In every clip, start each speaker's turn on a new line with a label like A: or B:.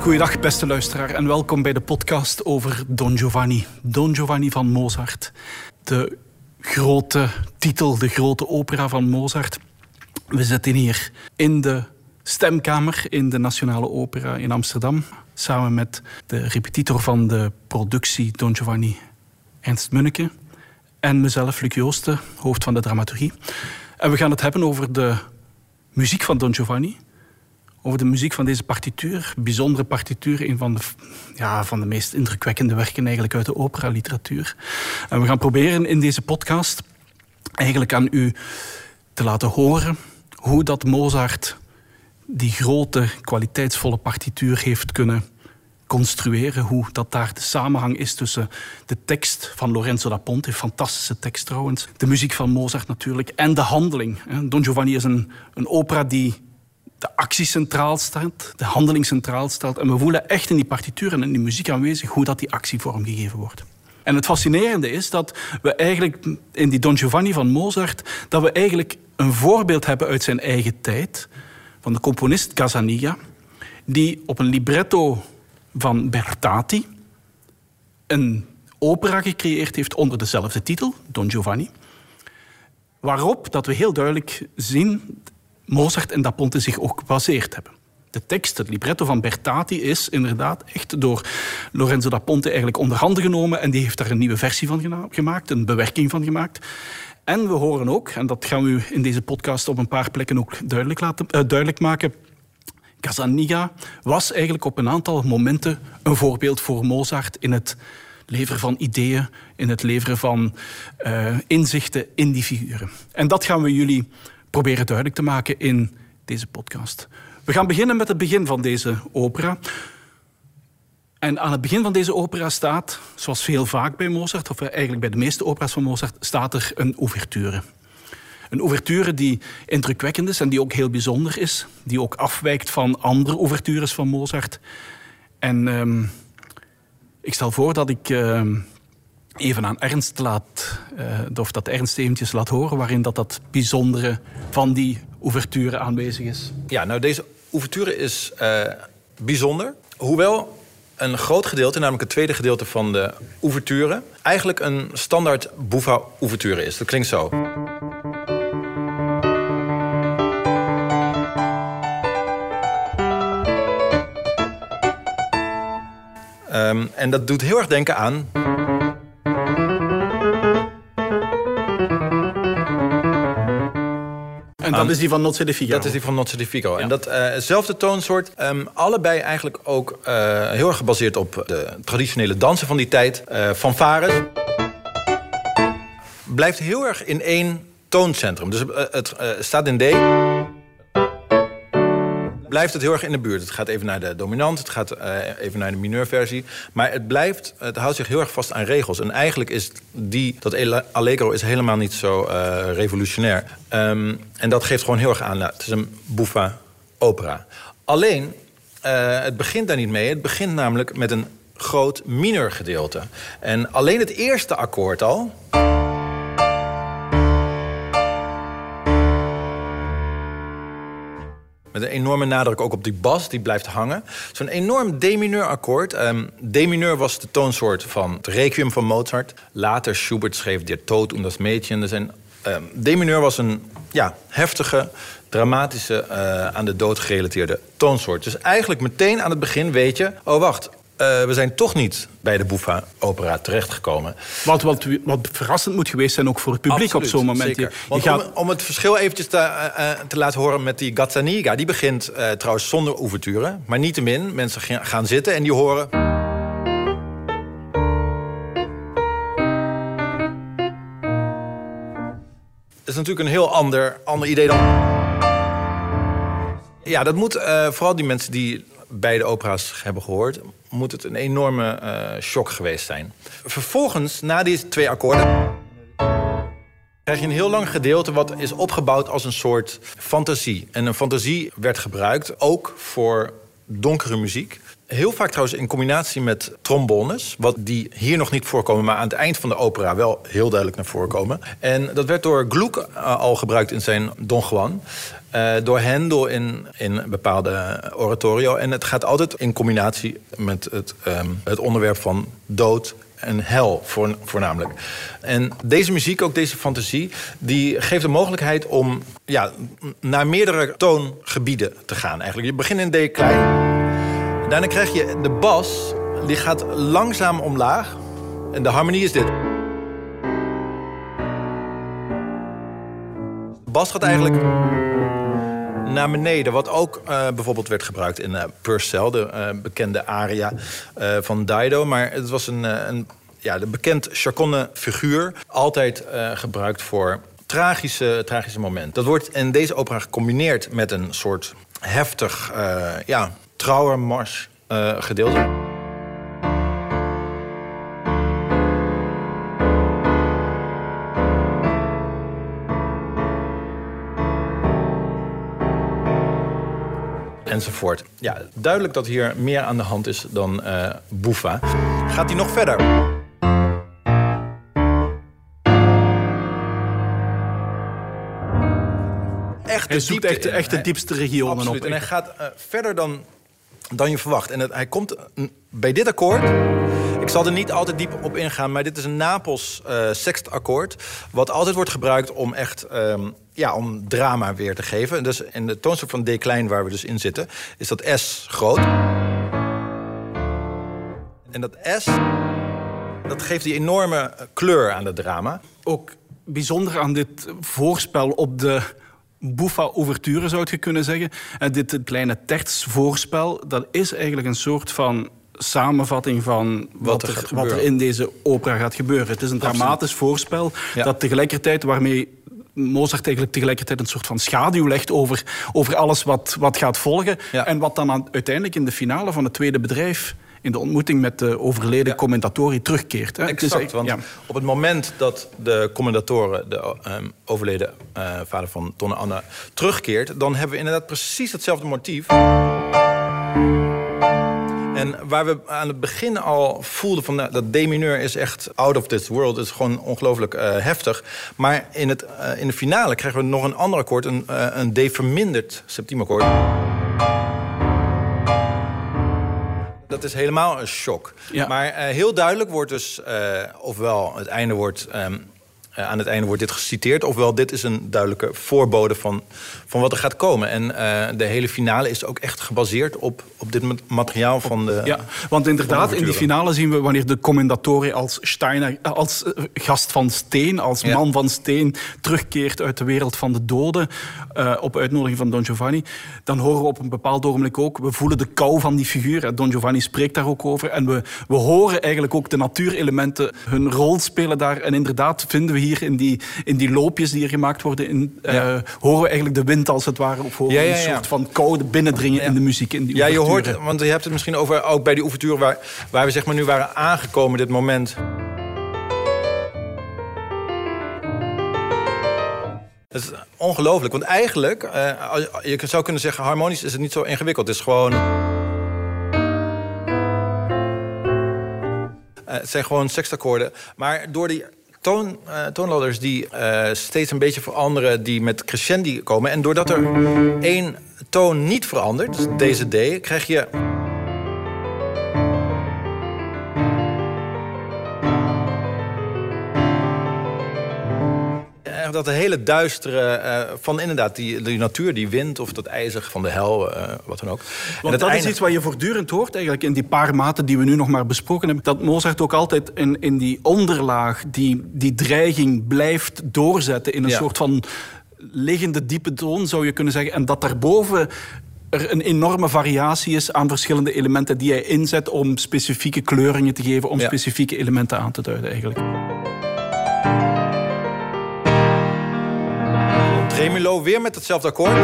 A: Goedendag, beste luisteraar, en welkom bij de podcast over Don Giovanni. Don Giovanni van Mozart. De grote titel, de grote opera van Mozart. We zitten hier in de stemkamer in de Nationale Opera in Amsterdam. Samen met de repetitor van de productie Don Giovanni, Ernst Munneke. En mezelf, Luc Joosten, hoofd van de dramaturgie. En we gaan het hebben over de muziek van Don Giovanni over de muziek van deze partituur. Bijzondere partituur, een van de, ja, van de meest indrukwekkende werken eigenlijk uit de opera-literatuur. En we gaan proberen in deze podcast eigenlijk aan u te laten horen hoe dat Mozart die grote, kwaliteitsvolle partituur heeft kunnen construeren. Hoe dat daar de samenhang is tussen de tekst van Lorenzo da Ponte, fantastische tekst trouwens, de muziek van Mozart natuurlijk, en de handeling. Don Giovanni is een, een opera die de actie centraal staat, de handeling centraal staat. En we voelen echt in die partituur en in die muziek aanwezig hoe dat die actie vormgegeven wordt. En het fascinerende is dat we eigenlijk in die Don Giovanni van Mozart, dat we eigenlijk een voorbeeld hebben uit zijn eigen tijd, van de componist Casaniga, die op een libretto van Bertati een opera gecreëerd heeft onder dezelfde titel, Don Giovanni. Waarop dat we heel duidelijk zien Mozart en Da Ponte zich ook gebaseerd hebben. De tekst, het libretto van Bertati, is inderdaad echt door Lorenzo da Ponte eigenlijk onder handen genomen en die heeft daar een nieuwe versie van gemaakt, een bewerking van gemaakt. En we horen ook, en dat gaan we u in deze podcast op een paar plekken ook duidelijk, laten, uh, duidelijk maken, Casaniga was eigenlijk op een aantal momenten een voorbeeld voor Mozart in het leveren van ideeën, in het leveren van uh, inzichten in die figuren. En dat gaan we jullie proberen duidelijk te maken in deze podcast. We gaan beginnen met het begin van deze opera. En aan het begin van deze opera staat, zoals veel vaak bij Mozart, of eigenlijk bij de meeste opera's van Mozart, staat er een ouverture. Een ouverture die indrukwekkend is en die ook heel bijzonder is. Die ook afwijkt van andere ouvertures van Mozart. En um, ik stel voor dat ik uh, even aan Ernst laat, uh, of dat Ernst eventjes laat horen, waarin dat, dat bijzondere van die ouverture aanwezig is.
B: Ja, nou deze ouverture is uh, bijzonder. Hoewel een groot gedeelte, namelijk het tweede gedeelte van de ouverture... eigenlijk een standaard Buffa-ouverture is. Dat klinkt zo. Um, en dat doet heel erg denken aan...
A: En dat is die van Nozze de.
B: Dat is die van Nozze de. Ja. En datzelfde uh toonsoort, um, allebei eigenlijk ook uh, heel erg gebaseerd op de traditionele dansen van die tijd. Uh, fanfares. Blijft heel erg in één tooncentrum. Dus het staat in D blijft het heel erg in de buurt. Het gaat even naar de dominant, het gaat uh, even naar de mineurversie. Maar het, blijft, het houdt zich heel erg vast aan regels. En eigenlijk is die, dat Allegro is helemaal niet zo uh, revolutionair. Um, en dat geeft gewoon heel erg aan. Nou, het is een bouffa opera. Alleen, uh, het begint daar niet mee. Het begint namelijk met een groot mineurgedeelte. En alleen het eerste akkoord al... Met een enorme nadruk ook op die bas, die blijft hangen. Zo'n enorm D-mineur akkoord. Um, D-mineur was de toonsoort van het requiem van Mozart. Later Schubert schreef Der Tod und das Mädchen. Dus um, D-mineur was een ja, heftige, dramatische, uh, aan de dood gerelateerde toonsoort. Dus eigenlijk meteen aan het begin weet je... oh wacht, uh, we zijn toch niet bij de Buffa-opera terechtgekomen.
A: Wat, wat, wat verrassend moet geweest zijn ook voor het publiek
B: Absoluut,
A: op zo'n moment.
B: Je, je gaat... om, om, het verschil eventjes te, uh, te laten horen met die Gazzaniga... die begint uh, trouwens zonder ouverture, maar niettemin. Mensen gaan zitten en die horen... Dat is natuurlijk een heel ander, ander idee dan... Ja, dat moet vooral die mensen die beide opera's hebben gehoord... moet het een enorme uh, shock geweest zijn. Vervolgens, na die twee akkoorden... krijg je een heel lang gedeelte wat is opgebouwd als een soort fantasie. En een fantasie werd gebruikt ook voor donkere muziek. Heel vaak trouwens in combinatie met trombones. Wat die hier nog niet voorkomen, maar aan het eind van de opera wel heel duidelijk naar voren komen. En dat werd door Gluck eh, al gebruikt in zijn Don Juan. Uh, door Handel in, in bepaalde oratorio. En het gaat altijd in combinatie met het, um, het onderwerp van dood en hel voor, voornamelijk. En deze muziek, ook deze fantasie, die geeft de mogelijkheid om ja, naar meerdere toongebieden te gaan. Eigenlijk. Je begint in D klein. Daarna krijg je de bas, die gaat langzaam omlaag. En de harmonie is dit. De bas gaat eigenlijk naar beneden. Wat ook uh, bijvoorbeeld werd gebruikt in uh, Purcell, de uh, bekende aria van Dido. Maar het was een, een ja, de bekend chaconne figuur. Altijd gebruikt voor tragische, tragische momenten. Dat wordt in deze opera gecombineerd met een soort heftig ja, trouwermars gedeelte. Enzovoort. Ja, duidelijk dat hier meer aan de hand is dan uh, Boefa. Gaat hij nog verder?
A: Echt hij zoekt echt, echt de diepste regionen
B: Absoluut. op. En hij gaat uh, verder dan, dan je verwacht. En het, hij komt bij dit akkoord... Ik zal er niet altijd diep op ingaan, maar dit is een Napels uh, sextakkoord... wat altijd wordt gebruikt om echt um, ja, om drama weer te geven. Dus in de toonsoort van D klein, waar we dus in zitten... is dat S groot. En dat S, dat geeft die enorme kleur aan het drama.
A: Ook bijzonder aan dit voorspel op de Bouffa-ouverture, zou je kunnen zeggen. En dit kleine tertsvoorspel, dat is eigenlijk een soort van samenvatting van wat, er, wat er, in deze opera gaat gebeuren. Het is een dramatisch voorspel ja. dat tegelijkertijd waarmee Mozart eigenlijk tegelijkertijd een soort van schaduw legt over, over alles wat, wat gaat volgen. Ja. En wat dan aan, uiteindelijk in de finale van het tweede bedrijf in de ontmoeting met de overleden ja. commentatori terugkeert. Hè?
B: Exact, is, want ja. op het moment dat de commentatoren, de um, overleden uh, vader van Tonne Anna, terugkeert... dan hebben we inderdaad precies hetzelfde motief... En waar we aan het begin al voelden van nou, dat D-mineur is echt out of this world. Het is gewoon ongelooflijk uh, heftig. Maar in, het, uh, in de finale krijgen we nog een ander akkoord. Een, uh, een D-verminderd septiemakkoord. Dat is helemaal een shock. Ja. Maar heel duidelijk wordt dus, ofwel het einde wordt... Um, uh, aan het einde wordt dit geciteerd. Ofwel, dit is een duidelijke voorbode van, van wat er gaat komen. En uh, de hele finale is ook echt gebaseerd op, op dit materiaal van de.
A: Ja, want inderdaad, in die finale zien we wanneer de commendatoren als Steiner, als uh, gast van Steen, als ja. man van Steen, terugkeert uit de wereld van de doden. op uitnodiging van Don Giovanni. Dan horen we op een bepaald ogenblik ook. We voelen de kou van die figuur. Don Giovanni spreekt daar ook over. En we, we horen eigenlijk ook de natuurelementen hun rol spelen daar. En inderdaad vinden we hier in die, in die loopjes die er gemaakt worden, in, uh, ja. horen we eigenlijk de wind als het ware. Of horen ja, ja, een soort van koude binnendringen in de muziek. In die
B: ja, je hoort, want je hebt het misschien over ook bij die ouverture waar, waar we zeg maar nu waren aangekomen, dit moment. Het is ongelooflijk, want eigenlijk, uh, je zou kunnen zeggen, harmonisch is het niet zo ingewikkeld. Het is gewoon. Uh, het zijn gewoon sextakkoorden. Maar door die toon, uh, toonladders die uh, steeds een beetje veranderen, die met crescendi komen. En doordat er één toon niet verandert, dus deze D, krijg je dat de hele duistere uh, van inderdaad die, die natuur, die wind of dat ijzer van de hel, uh, wat dan ook.
A: Want dat is iets wat je voortdurend hoort eigenlijk in die paar maten die we nu nog maar besproken hebben. Dat Mozart ook altijd in, in die onderlaag die, die dreiging blijft doorzetten in een ja. soort van liggende diepe toon zou je kunnen zeggen. En dat daarboven er een enorme variatie is aan verschillende elementen die hij inzet om specifieke kleuringen te geven, om ja. specifieke elementen aan te duiden eigenlijk.
B: Tremolo weer met hetzelfde akkoord.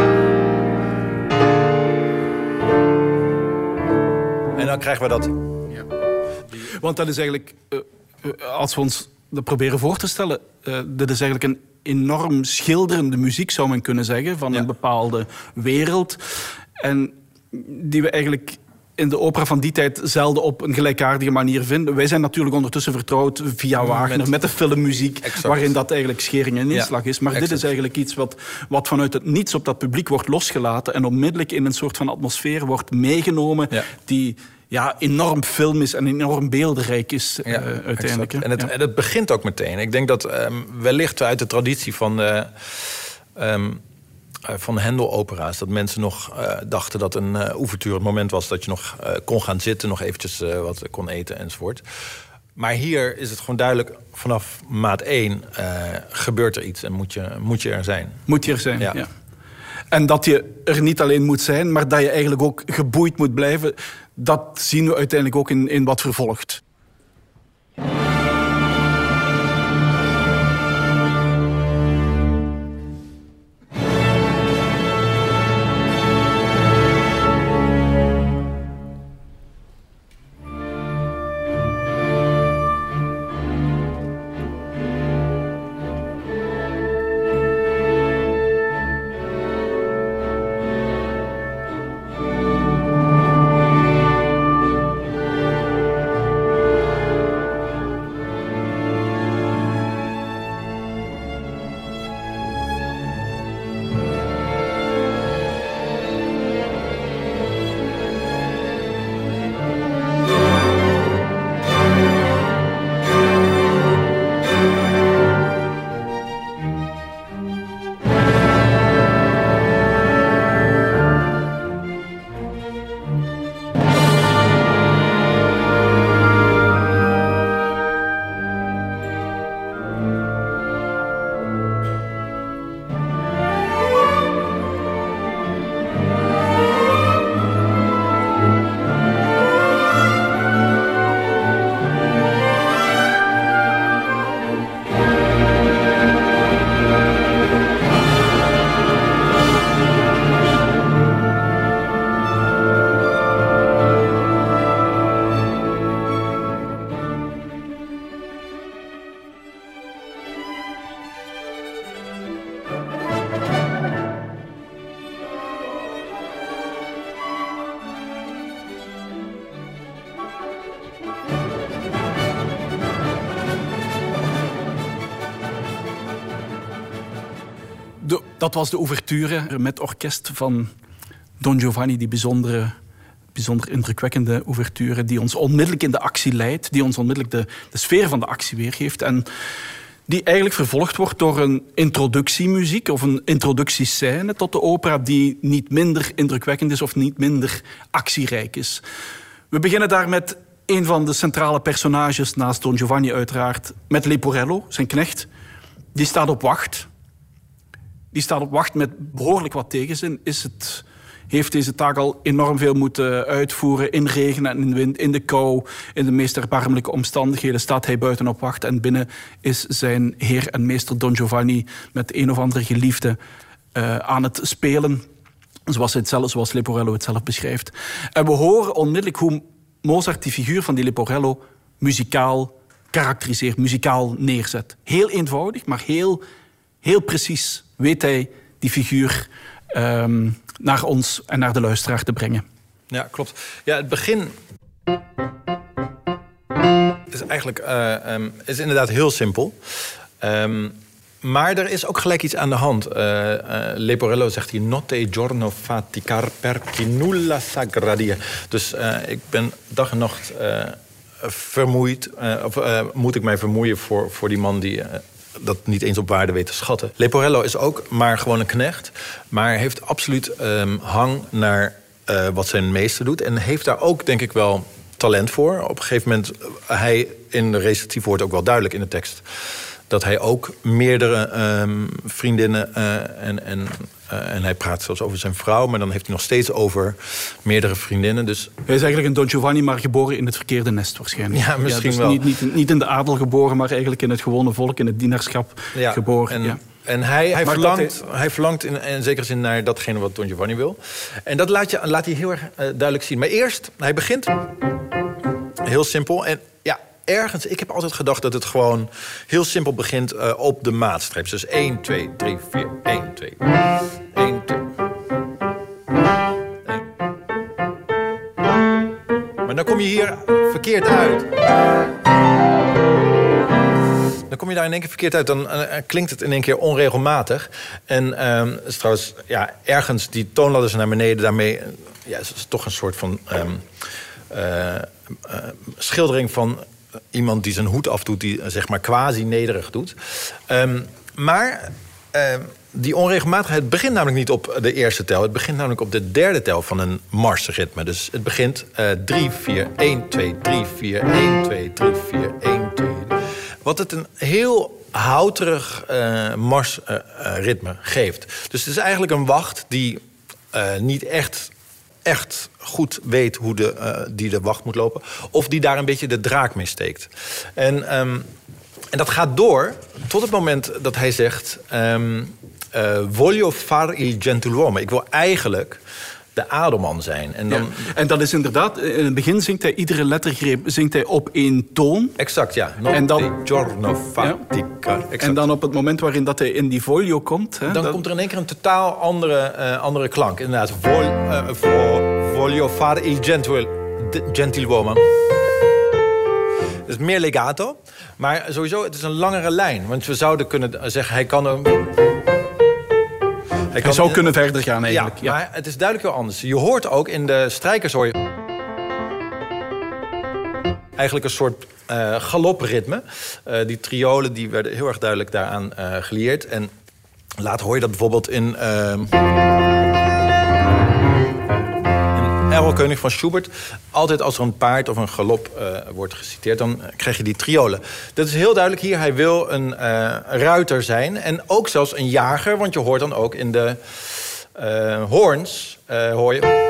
B: En dan krijgen we dat. Ja.
A: Want dat is eigenlijk, uh, als we ons dat proberen voor te stellen, uh, dat is eigenlijk een enorm schilderende muziek, zou men kunnen zeggen, van ja. een bepaalde wereld. En die we eigenlijk in de opera van die tijd zelden op een gelijkaardige manier vinden. Wij zijn natuurlijk ondertussen vertrouwd via Wagner met, met de filmmuziek, exact. waarin dat eigenlijk schering en inslag is. Maar dit is eigenlijk iets wat, wat vanuit het niets op dat publiek wordt losgelaten en onmiddellijk in een soort van atmosfeer wordt meegenomen die ja, enorm film is en enorm beeldrijk is uh, uiteindelijk.
B: En het, en het begint ook meteen. Ik denk dat um, wellicht uit de traditie van... Uh, um, van Hendel-opera's. Dat mensen nog uh, dachten dat een uh, ouverture het moment was... dat je nog uh, kon gaan zitten, nog eventjes wat kon eten enzovoort. Maar hier is het gewoon duidelijk... vanaf maat 1 gebeurt er iets en moet je, moet je er zijn.
A: Moet je er zijn, ja. ja. En dat je er niet alleen moet zijn... maar dat je eigenlijk ook geboeid moet blijven... dat zien we uiteindelijk ook in, in wat vervolgt. Was de ouverture met orkest van Don Giovanni, die bijzondere, bijzonder indrukwekkende ouverture, die ons onmiddellijk in de actie leidt, die ons onmiddellijk de, de sfeer van de actie weergeeft. En die eigenlijk vervolgd wordt door een introductiemuziek of een introductiescène tot de opera die niet minder indrukwekkend is of niet minder actierijk is. We beginnen daar met een van de centrale personages, naast Don Giovanni uiteraard, met Leporello, zijn knecht. Die staat op wacht die staat op wacht met behoorlijk wat tegenzin. Is het, heeft deze taak al enorm veel moeten uitvoeren in regen en in wind, in de kou, in de meest erbarmelijke omstandigheden staat hij buiten op wacht en binnen is zijn heer en meester Don Giovanni met een of andere geliefde uh, aan het spelen. Zoals, het zelf, zoals Leporello het zelf beschrijft. En we horen onmiddellijk hoe Mozart die figuur van die Leporello muzikaal karakteriseert, muzikaal neerzet. Heel eenvoudig, maar heel, heel precies weet hij die figuur um, naar ons en naar de luisteraar te brengen.
B: Ja, klopt. Ja, het begin is eigenlijk uh, um, is inderdaad heel simpel. Um, maar er is ook gelijk iets aan de hand. Uh, uh, Leporello zegt hier... Notte e giorno faticar per chi nulla sagradia. Dus ik ben dag en nacht vermoeid. of moet ik mij vermoeien voor, voor die man die dat niet eens op waarde weet te schatten. Leporello is ook maar gewoon een knecht, maar heeft absoluut um, hang naar uh, wat zijn meester doet. En heeft daar ook, denk ik wel, talent voor. Op een gegeven moment, hij in de recitatief wordt ook wel duidelijk in de tekst dat hij ook meerdere um, vriendinnen uh, en, en, uh, en hij praat zelfs over zijn vrouw, maar dan heeft hij nog steeds over meerdere vriendinnen. Dus...
A: Hij is eigenlijk een Don Giovanni, maar geboren in het verkeerde nest waarschijnlijk.
B: Ja, misschien ja, dus
A: wel. Niet, niet, niet, in de adel geboren, maar eigenlijk in het gewone volk, in het dienaarschap ja, geboren.
B: En,
A: ja.
B: En hij, hij verlangt, hij... hij... verlangt in, in zekere zin naar datgene wat Don Giovanni wil. En dat laat, je, laat hij heel erg uh, duidelijk zien. Maar eerst, hij begint heel simpel. En ja, ergens, ik heb altijd gedacht dat het gewoon heel simpel begint uh, op de maatstreep. Dus 1, 2, 3, 4, 1, 2, 1, 2. 1, kom je hier verkeerd uit. Dan kom je daar in één keer verkeerd uit. Dan eh, klinkt het in één keer onregelmatig. En is trouwens, ja, ergens die toonladders naar beneden... daarmee eh, ja, is het toch een soort van eh, eh, schildering van iemand die zijn hoed afdoet... die eh, zeg maar quasi nederig doet. Ehm, maar ehm, die onregelmatigheid begint namelijk niet op de eerste tel. Het begint namelijk op de derde tel van een marsritme. Dus het begint eh 3, 4, 1, 2, 3, 4, 1, 2, 3, 4, 1, 2... Wat het een heel houterig eh marsritme geeft. Dus het is eigenlijk een wacht die eh, niet echt, echt goed weet hoe de, eh, die de wacht moet lopen. Of die daar een beetje de draak mee steekt. En, ehm, en dat gaat door tot het moment dat hij zegt... eh, voglio far il gentiluomo. Ik wil eigenlijk de adelman zijn. En dan,
A: Ja. En dat is inderdaad, in het begin zingt hij iedere lettergreep zingt hij op één toon.
B: Exact, ja.
A: En dan-
B: giorno fatica. Exact.
A: En dan op het moment waarin dat hij in die folio komt... Hè,
B: Dan
A: dat-
B: komt er in één keer een totaal andere, eh, andere klank. Inderdaad, vol, eh, vo- voglio fare il gentil, gentiluomo. Het is meer legato. Maar sowieso, het is een langere lijn. Want we zouden kunnen zeggen, hij kan... Een, hij
A: hij zou kunnen verder gaan
B: Ja,
A: eigenlijk. Ja,
B: maar het is duidelijk wel anders. Je hoort ook in de strijkers hoor je... Eigenlijk een soort eh galopritme. Eh, die triolen die werden heel erg duidelijk daaraan eh gelieerd. En later hoor je dat bijvoorbeeld in... Errolkönig van Schubert. Altijd als er een paard of een galop eh, wordt geciteerd... dan krijg je die triolen. Dat is heel duidelijk hier. Hij wil een eh, ruiter zijn. En ook zelfs een jager. Want je hoort dan ook in de eh hoorns... eh, hoor je...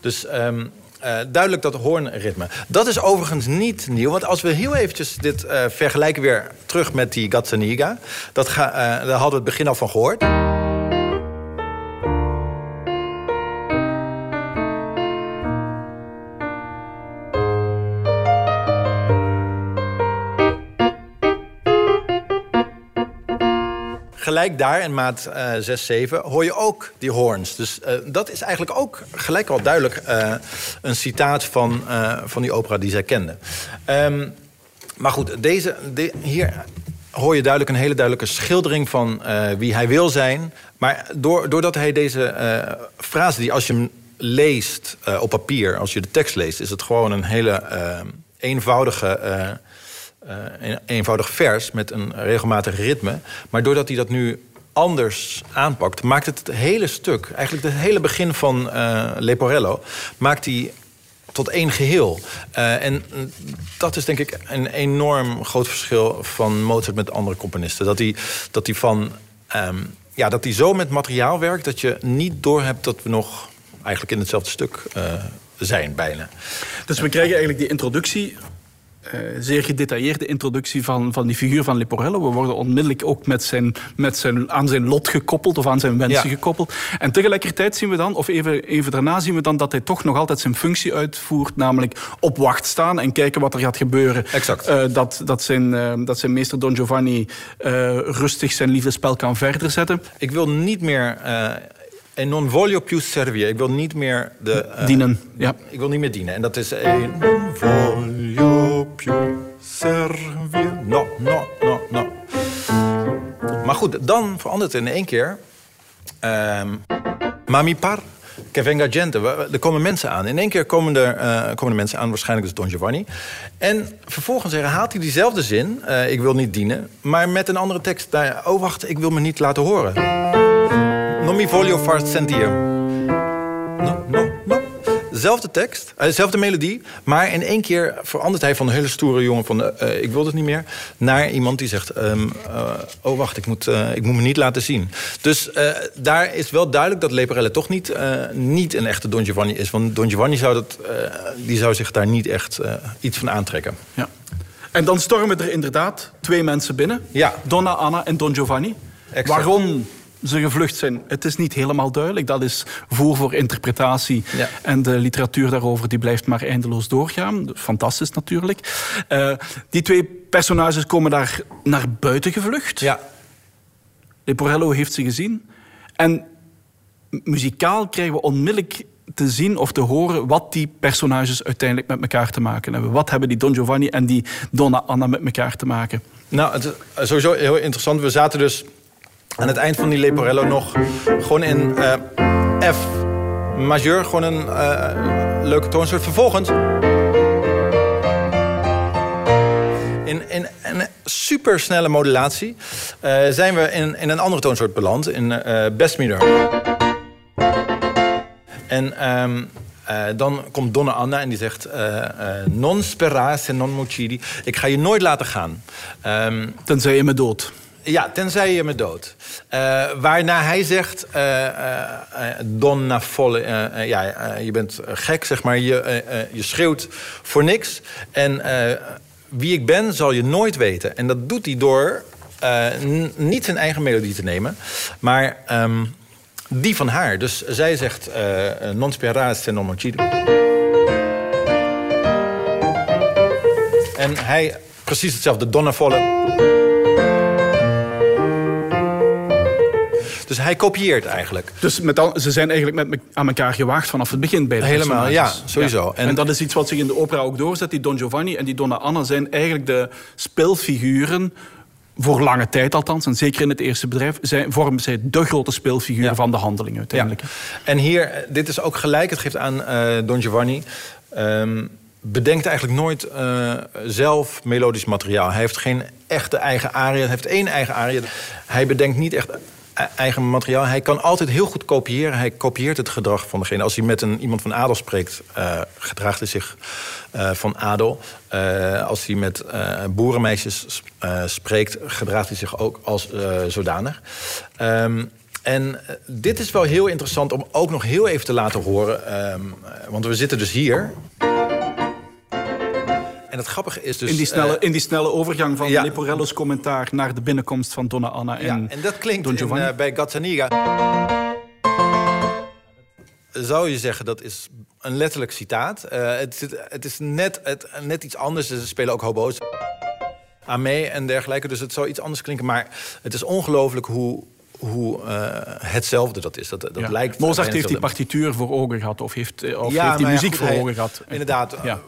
B: Dus ehm, eh, duidelijk dat hoornritme. Dat is overigens niet nieuw. Want als we heel eventjes dit eh, vergelijken weer terug met die Gazzaniga... Dat eh, daar hadden we het begin al van gehoord. Gelijk daar in maat eh 6, 7 hoor je ook die hoorns. Dus eh, dat is eigenlijk ook gelijk al duidelijk eh, een citaat van, eh, van die opera die zij kende. Ehm, maar goed, deze, de- hier hoor je duidelijk een hele duidelijke schildering van wie hij wil zijn. Maar door, doordat hij deze frase, die als je hem leest op papier, als je de tekst leest, is het gewoon een hele eenvoudige. Eh, een eenvoudig vers met een regelmatig ritme. Maar doordat hij dat nu anders aanpakt, maakt het het hele stuk, eigenlijk het hele begin van eh Leporello, maakt hij tot één geheel. Eh, en mm, dat is denk ik een enorm groot verschil van Mozart met andere componisten. Dat hij, dat hij van. ehm, ja, dat hij zo met materiaal werkt dat je niet doorhebt dat we nog eigenlijk in hetzelfde stuk zijn, bijna.
A: Dus we krijgen eigenlijk die introductie, zeer gedetailleerde introductie van, van die figuur van Leporello. We worden onmiddellijk ook met zijn, met zijn, aan zijn lot gekoppeld of aan zijn wensen
B: Ja.
A: gekoppeld. En tegelijkertijd zien we dan, of even, even daarna zien we dan dat hij toch nog altijd zijn functie uitvoert, namelijk op wacht staan en kijken wat er gaat gebeuren.
B: Exact.
A: Eh, dat, dat, zijn, eh, dat zijn meester Don Giovanni eh, rustig zijn liefdespel kan verder zetten.
B: Ik wil niet meer. eh e non voglio più servire. Ik wil niet meer de. eh,
A: Dienen, ja.
B: Ik wil niet meer dienen. En dat is. E non voglio più servire. No, no, no, no. Maar goed, dan verandert het in één keer. ehm ma mi par che venga gente. Er komen mensen aan. In één keer komen er, eh, komen er mensen aan, waarschijnlijk dus Don Giovanni. En vervolgens herhaalt hij diezelfde zin. eh, ik wil niet dienen. Maar met een andere tekst. Daar, oh, wacht, ik wil me niet laten horen. Non mi voglio far sentire. No, no, no. Zelfde tekst, eh, dezelfde melodie, maar in één keer verandert hij van een hele stoere jongen van eh, ik wil het niet meer, naar iemand die zegt, ehm, eh, oh wacht, ik moet, ik moet me niet laten zien. Dus daar is wel duidelijk dat Leporello toch niet, niet een echte Don Giovanni is, want Don Giovanni zou, dat, die zou zich daar niet echt iets van aantrekken.
A: Ja. En dan stormen er inderdaad twee mensen binnen.
B: Ja.
A: Donna Anna en Don Giovanni.
B: Exact.
A: Waarom ze gevlucht zijn, het is niet helemaal duidelijk. Dat is voer voor interpretatie.
B: Ja.
A: En de literatuur daarover die blijft maar eindeloos doorgaan. Fantastisch natuurlijk. Eh, die twee personages komen daar naar buiten gevlucht.
B: Ja,
A: Leporello heeft ze gezien. En muzikaal krijgen we onmiddellijk te zien of te horen wat die personages uiteindelijk met elkaar te maken hebben. Wat hebben die Don Giovanni en die Donna Anna met elkaar te maken?
B: Nou, het is sowieso heel interessant. We zaten dus aan het eind van die Leporello nog gewoon in uh, F majeur. Gewoon een uh, leuke toonsoort. Vervolgens... In, in, een supersnelle modulatie uh, zijn we in, in een andere toonsoort beland. In best mineur. En uh, dan komt Donna Anna en die zegt... Uh, uh, non spera se non mucidi. Ik ga je nooit laten gaan.
A: Um, tenzij je me dood.
B: Ja, tenzij je me dood. waarna hij zegt... donna folle... ja, je bent gek, zeg maar. Je, je schreeuwt voor niks. En wie ik ben, zal je nooit weten. En dat doet hij door niet zijn eigen melodie te nemen... maar... Um, die van haar. Dus zij zegt uh, non sperase non uccido. En hij precies hetzelfde, donna volle. Dus hij kopieert eigenlijk.
A: Dus met al, ze zijn eigenlijk met aan elkaar gewaagd vanaf het begin bij de
B: Helemaal, ja, sowieso.
A: En, en, dat is iets wat zich in de opera ook doorzet. Die Don Giovanni en die Donna Anna zijn eigenlijk de speelfiguren voor lange tijd althans, en zeker in het eerste bedrijf, zijn, vormen zij de grote speelfiguur van de handeling uiteindelijk.
B: En hier, dit is ook gelijk, het geeft aan uh, Don Giovanni. Um, bedenkt eigenlijk nooit uh, zelf melodisch materiaal. Hij heeft geen echte eigen aria. Hij heeft één eigen aria. Hij bedenkt niet echt eigen materiaal. Hij kan altijd heel goed kopiëren. Hij kopieert het gedrag van degene. Als hij met een, iemand van adel spreekt, uh, gedraagt hij zich uh, van adel. Uh, als hij met boerenmeisjes spreekt, gedraagt hij zich ook als zodanig. Um, en dit is wel heel interessant om ook nog heel even te laten horen. Um, want we zitten dus hier. En het grappige is dus...
A: In die snelle, uh, in die snelle overgang van ja. Leporello's commentaar... naar de binnenkomst van Donna Anna en Ja,
B: en dat klinkt in, uh, bij Gazzaniga... zou je zeggen, dat is een letterlijk citaat. Uh, het, het, is net, het, net iets anders. Ze spelen ook hobo's aan mee en dergelijke. Dus het zou iets anders klinken. Maar het is ongelooflijk hoe, hoe uh, hetzelfde dat is. Dat, dat ja. lijkt
A: Mozart heeft die partituur voor ogen gehad of heeft, of ja, heeft die muziek ja, goed, voor ogen gehad.
B: Inderdaad, ja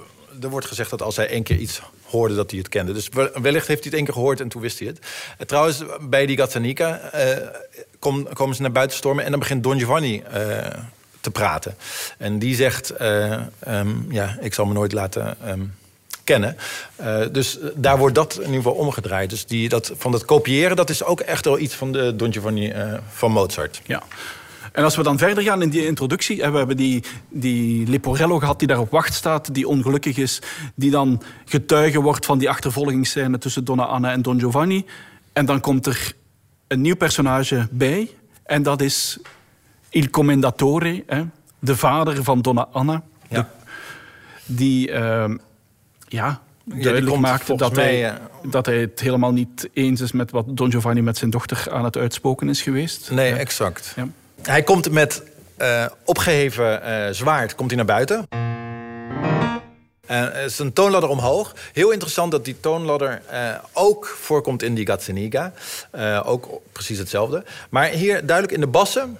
B: er wordt gezegd dat als hij één keer iets hoorde, dat hij het kende. Dus wellicht heeft hij het één keer gehoord en toen wist hij het. Uh, trouwens, bij die Gazzanica uh, kom, komen ze naar buiten stormen... en dan begint Don Giovanni te praten. En die zegt, um, ja, ik zal me nooit laten... Um, kennen. Dus daar wordt dat in ieder geval omgedraaid. Dus die, dat, van dat kopiëren, dat is ook echt wel iets van de Don Giovanni van Mozart.
A: Ja. En als we dan verder gaan in die introductie... en we hebben die, die Leporello gehad die daar op wacht staat... die ongelukkig is, die dan getuige wordt van die achtervolgingsscène... tussen Donna Anna en Don Giovanni. En dan komt er een nieuw personage bij. En dat is Il Commendatore, hè, de vader van Donna Anna. Ja. De, die, uh, ja, duidelijk ja, maakt dat, mij, hij, dat hij het helemaal niet eens is... met wat Don Giovanni met zijn dochter aan het uitspoken is geweest.
B: Nee, exact. Ja. Hij komt met uh, opgeheven uh, zwaard komt hij naar buiten. Uh, is een toonladder omhoog. Heel interessant dat die toonladder ook voorkomt in die Gazzaniga. Ook precies hetzelfde. Maar hier duidelijk in de bassen.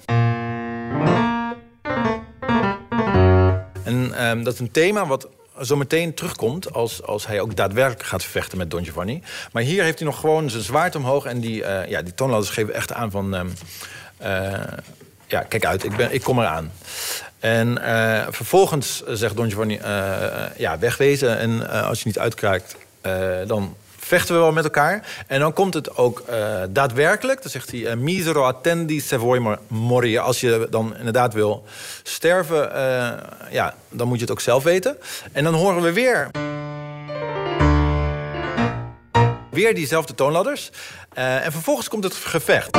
B: En um, dat is een thema wat zo meteen terugkomt als, als hij ook daadwerkelijk gaat vechten met Don Giovanni. Maar hier heeft hij nog gewoon zijn zwaard omhoog. En die, ja, die toonladders geven echt aan van... Um, ja, kijk uit, ik, ben, ik kom eraan. En uh, vervolgens zegt Don Giovanni, uh, ja, wegwezen. En als je niet uitkraakt, dan vechten we wel met elkaar. En dan komt het ook daadwerkelijk. Dan zegt hij, misero attendi se vuoi morire. Als je dan inderdaad wil sterven, ja, dan moet je het ook zelf weten. En dan horen we weer... Weer diezelfde toonladders. en vervolgens komt het gevecht.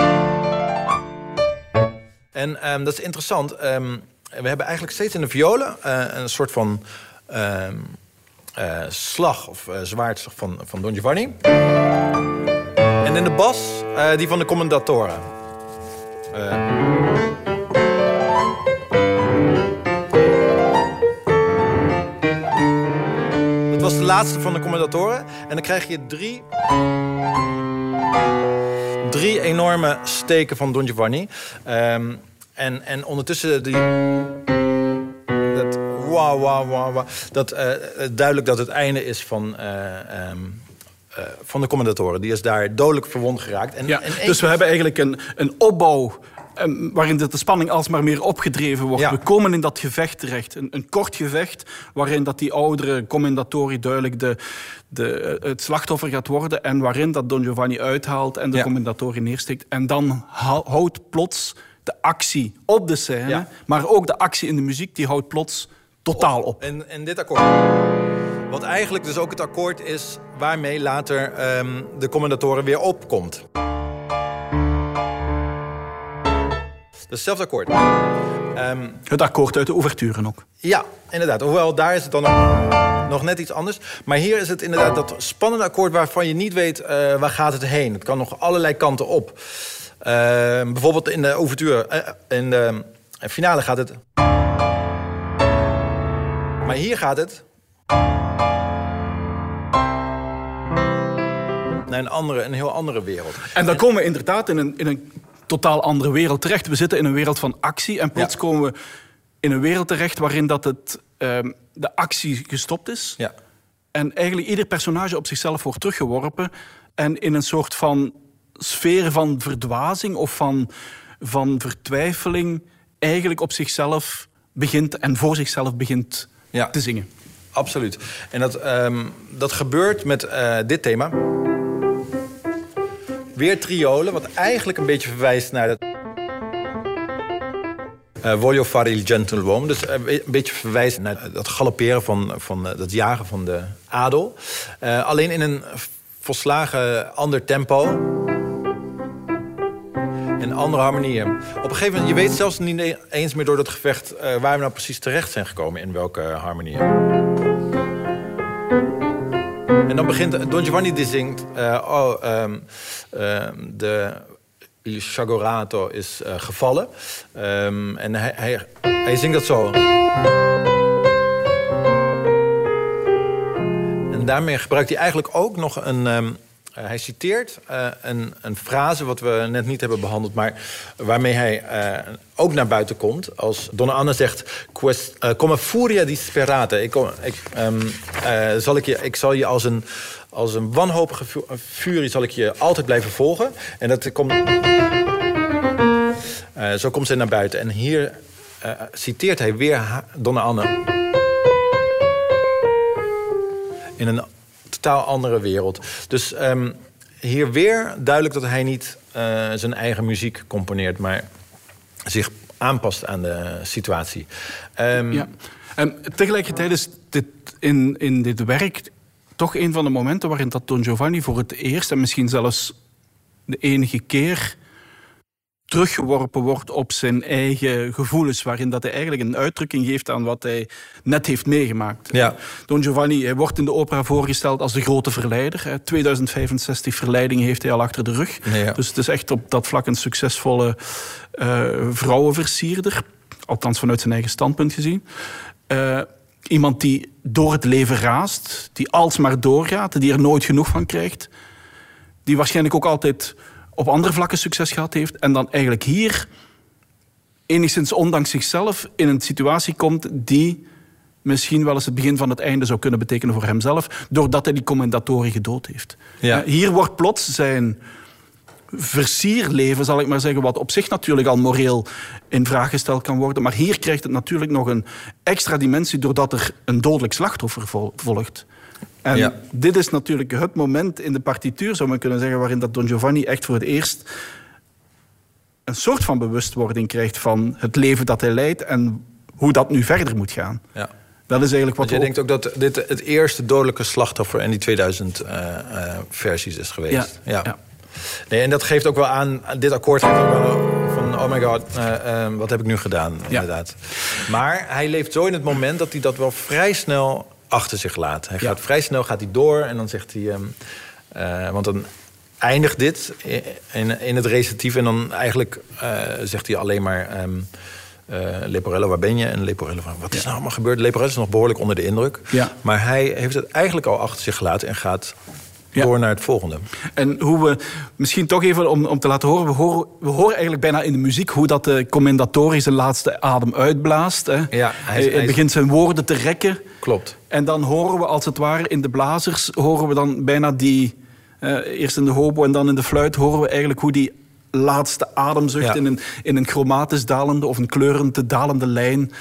B: En um, dat is interessant. Um, we hebben eigenlijk steeds in de violen uh, een soort van um, uh, slag of uh, zwaard van, van Don Giovanni. En in de bas die van de commendatoren. dat was de laatste van de commendatoren. En dan krijg je drie drie enorme steken van Don Giovanni. Um, en, en ondertussen die... wauw, wauw, wauw. Dat uh, duidelijk dat het einde is van. Uh, um, van de commentatoren. Die is daar dodelijk verwond geraakt.
A: En, ja, dus we hebben eigenlijk een, een opbouw Ehm, waarin de spanning alsmaar meer opgedreven wordt. We komen in dat gevecht terecht. Een, een, kort gevecht waarin dat die oudere commendatori duidelijk de, de, het slachtoffer gaat worden en waarin dat Don Giovanni uithaalt en de ja. commendatori neersteekt. En dan houdt plots de actie op de scène, maar ook de actie in de muziek, die houdt plots totaal op.
B: En, en dit akkoord... Wat eigenlijk dus ook het akkoord is waarmee later um, de commendatoren weer opkomt. Hetzelfde akkoord.
A: Um, het akkoord uit de ouverture ook.
B: Ja, inderdaad. Hoewel, daar is het dan nog, net iets anders. Maar hier is het inderdaad dat spannende akkoord... waarvan je niet weet uh, waar gaat het heen. Het kan nog allerlei kanten op. Uh, bijvoorbeeld in de ouverture... Uh, in de finale gaat het... Maar hier gaat het... naar een, andere, een heel andere wereld.
A: En dan komen we inderdaad in een, in een totaal andere wereld terecht. We zitten in een wereld van actie en plots komen we in een wereld terecht waarin dat het, ehm, de actie gestopt is. Ja. En eigenlijk ieder personage op zichzelf wordt teruggeworpen en in een soort van sfeer van verdwazing of van, van vertwijfeling eigenlijk op zichzelf begint en voor zichzelf begint te zingen.
B: Absoluut. En dat, um, dat gebeurt met uh, dit thema. Weer triolen, wat eigenlijk een beetje verwijst naar het... Uh, Voglio fare il gentiluomo. Dus uh, een beetje verwijst naar dat galopperen van, van uh, dat jagen van de adel. alleen in een volslagen ander tempo. En andere harmonieën. Op een gegeven moment, je weet zelfs niet eens meer door dat gevecht... waar we nou precies terecht zijn gekomen in welke harmonieën. En dan begint Don Giovanni die zingt... Uh, oh, um, de Il Chagorato is uh, gevallen. Um, en hij, hij, hij zingt dat zo. En daarmee gebruikt hij eigenlijk ook nog een... Uh, hij citeert uh, een, een, frase wat we net niet hebben behandeld... maar waarmee hij uh, ook naar buiten komt. Als Donna Anne zegt... Come furia disperata. Ik, um, zal ik, je, ik zal je als een, als een wanhopige furie zal ik je altijd blijven volgen. En dat komt... zo komt ze naar buiten. En hier citeert hij weer Donna Anne... in een totaal andere wereld. Dus um, hier weer duidelijk dat hij niet uh, zijn eigen muziek componeert, maar zich aanpast aan de situatie.
A: Um, ja. En tegelijkertijd is dit in, in dit werk toch een van de momenten waarin dat Don Giovanni voor het eerst en misschien zelfs de enige keer teruggeworpen wordt op zijn eigen gevoelens, waarin dat hij eigenlijk een uitdrukking geeft aan wat hij net heeft meegemaakt. Ja. Don Giovanni hij wordt in de opera voorgesteld als de grote verleider. 2065 verleidingen heeft hij al achter de rug. Ja. Dus het is echt op dat vlak een succesvolle uh, vrouwenversierder. Althans vanuit zijn eigen standpunt gezien. Uh, iemand die door het leven raast, die alsmaar doorgaat, die er nooit genoeg van krijgt. Die waarschijnlijk ook altijd op andere vlakken succes gehad heeft. En dan eigenlijk hier, enigszins ondanks zichzelf, in een situatie komt die misschien wel eens het begin van het einde zou kunnen betekenen voor hemzelf, doordat hij die commendatoren gedood heeft. Ja. Eh, hier wordt plots zijn versierleven, zal ik maar zeggen, wat op zich natuurlijk al moreel in vraag gesteld kan worden. Maar hier krijgt het natuurlijk nog een extra dimensie doordat er een dodelijk slachtoffer volgt. En dit is natuurlijk het moment in de partituur, zou men kunnen zeggen, waarin dat Don Giovanni echt voor het eerst een soort van bewustwording krijgt van het leven dat hij leidt en hoe dat nu verder moet gaan. Ja. Dat is eigenlijk wat.
B: Want je denkt ook dat dit het eerste dodelijke slachtoffer in die 2000 uh, uh, versies is geweest. Ja. ja. Nee, en dat geeft ook wel aan, dit akkoord geeft ook wel van, oh my god, uh, wat heb ik nu gedaan, inderdaad. Maar hij leeft zo in het moment dat hij dat wel vrij snel achter zich laat. Hij gaat vrij snel gaat hij door en dan zegt hij... Uh, want dan eindigt dit in, in het recitatief... en dan eigenlijk uh, zegt hij alleen maar... Um, uh, Leporello, waar ben je? En Leporello van, wat is nou allemaal gebeurd? Leporello is nog behoorlijk onder de indruk. Ja. Maar hij heeft het eigenlijk al achter zich gelaten... en gaat door naar het volgende.
A: En hoe we, misschien toch even om, om te laten horen we, horen, we horen eigenlijk bijna in de muziek hoe dat de commendatori zijn laatste adem uitblaast. Hè.
B: Ja,
A: hij, hij, begint zijn woorden te rekken.
B: Klopt.
A: En dan horen we als het ware in de blazers, horen we dan bijna die, uh, eerst in de hobo en dan in de fluit, horen we eigenlijk hoe die laatste ademzucht in, een, in een chromatisch dalende of een kleurend dalende lijn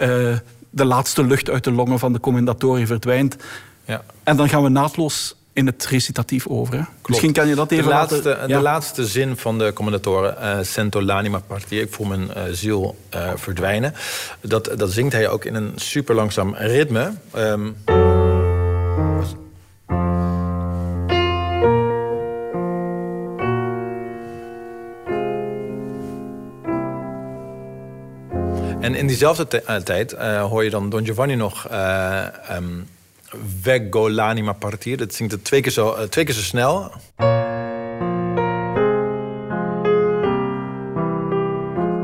A: uh, de laatste lucht uit de longen van de commendatori verdwijnt. Ja. En dan gaan we naadloos in het recitatief over. Misschien kan je dat even
B: de laatste,
A: laten...
B: De laatste zin van de commendatoren, uh, Sento l'anima partir, ik voel mijn uh, ziel uh, verdwijnen. Dat, dat zingt hij ook in een super langzaam ritme. Um, En in diezelfde tijd hoor je dan Don Giovanni nog um, Veggo l'anima partir. Dat zingt twee keer zo, twee keer zo snel.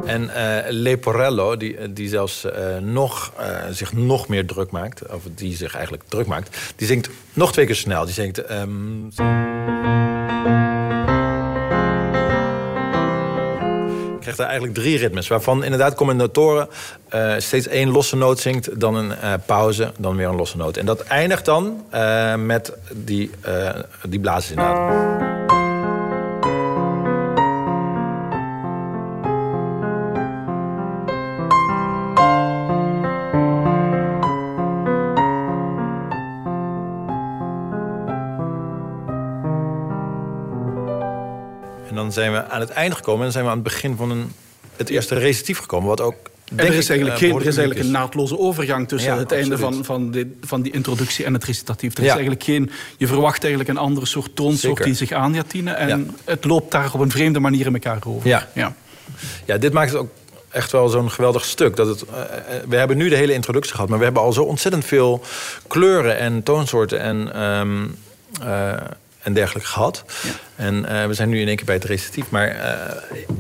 B: En uh, Leporello, die, die zelfs nog, zich nog meer druk maakt... of die zich eigenlijk druk maakt... die zingt nog twee keer snel. Die zingt... Um, krijgt er eigenlijk drie ritmes. Waarvan inderdaad commendatoren uh, steeds één losse noot zingt, dan een uh, pauze, dan weer een losse noot. En dat eindigt dan uh, met die, die blazers inderdaad. Dan zijn we aan het einde gekomen en dan zijn we aan het begin van een, het eerste recitatief gekomen. Wat ook.
A: er is eigenlijk, geen, er is eigenlijk een naadloze overgang tussen het einde van, van, die, van die introductie en het recitatief. Er is eigenlijk geen, je verwacht eigenlijk een andere soort toonsoort die zich aan gaat dienen. En het loopt daar op een vreemde manier in elkaar over.
B: Ja, ja. ja dit maakt het ook echt wel zo'n geweldig stuk. Dat het, we hebben nu de hele introductie gehad, maar we hebben al zo ontzettend veel kleuren en toonsoorten en. Um, en dergelijke gehad. Ja. En uh, we zijn nu in één keer bij het recitatief. Maar uh,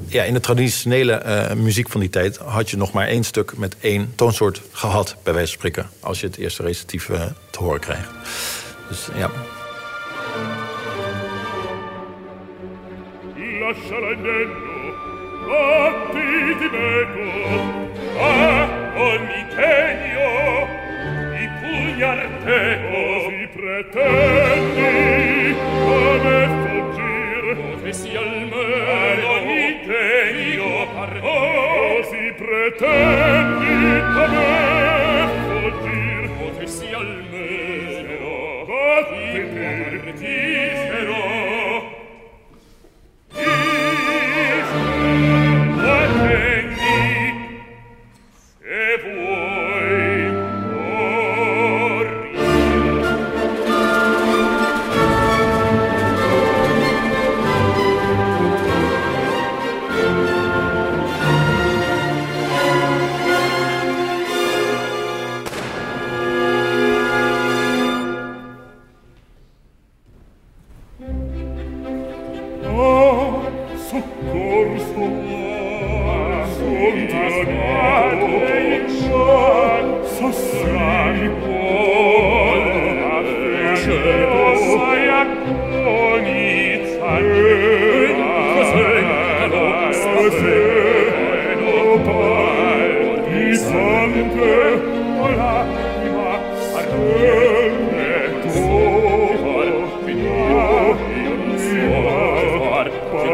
B: ja, in de traditionele uh, muziek van die tijd had je nog maar één stuk met één toonsoort gehad, bij wijze van spreken. Als je het eerste recitatief te horen krijgt. Dus ja. Lascia l'anello, battiti meco, a ogni tegno, di pugnar te così pretendi come fuggir. Dove sia il mare ogni io parto. così pretendi come fuggir. Dove sia il mare ogni te io parto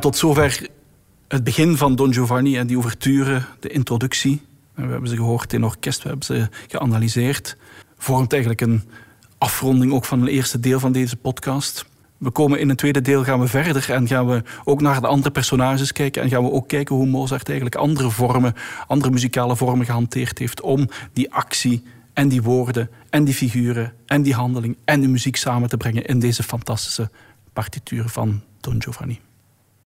B: Tot zover het begin van Don Giovanni en die ouverture, de introductie. We hebben ze gehoord in orkest, we hebben ze geanalyseerd. Vormt eigenlijk een afronding ook van het eerste deel van deze podcast. We komen in het tweede deel gaan we verder en gaan we ook naar de andere personages kijken en gaan we ook kijken hoe Mozart eigenlijk andere vormen, andere muzikale vormen gehanteerd heeft om die actie
A: en die woorden en die figuren en die handeling en de muziek samen te brengen in deze fantastische partituur van Don Giovanni.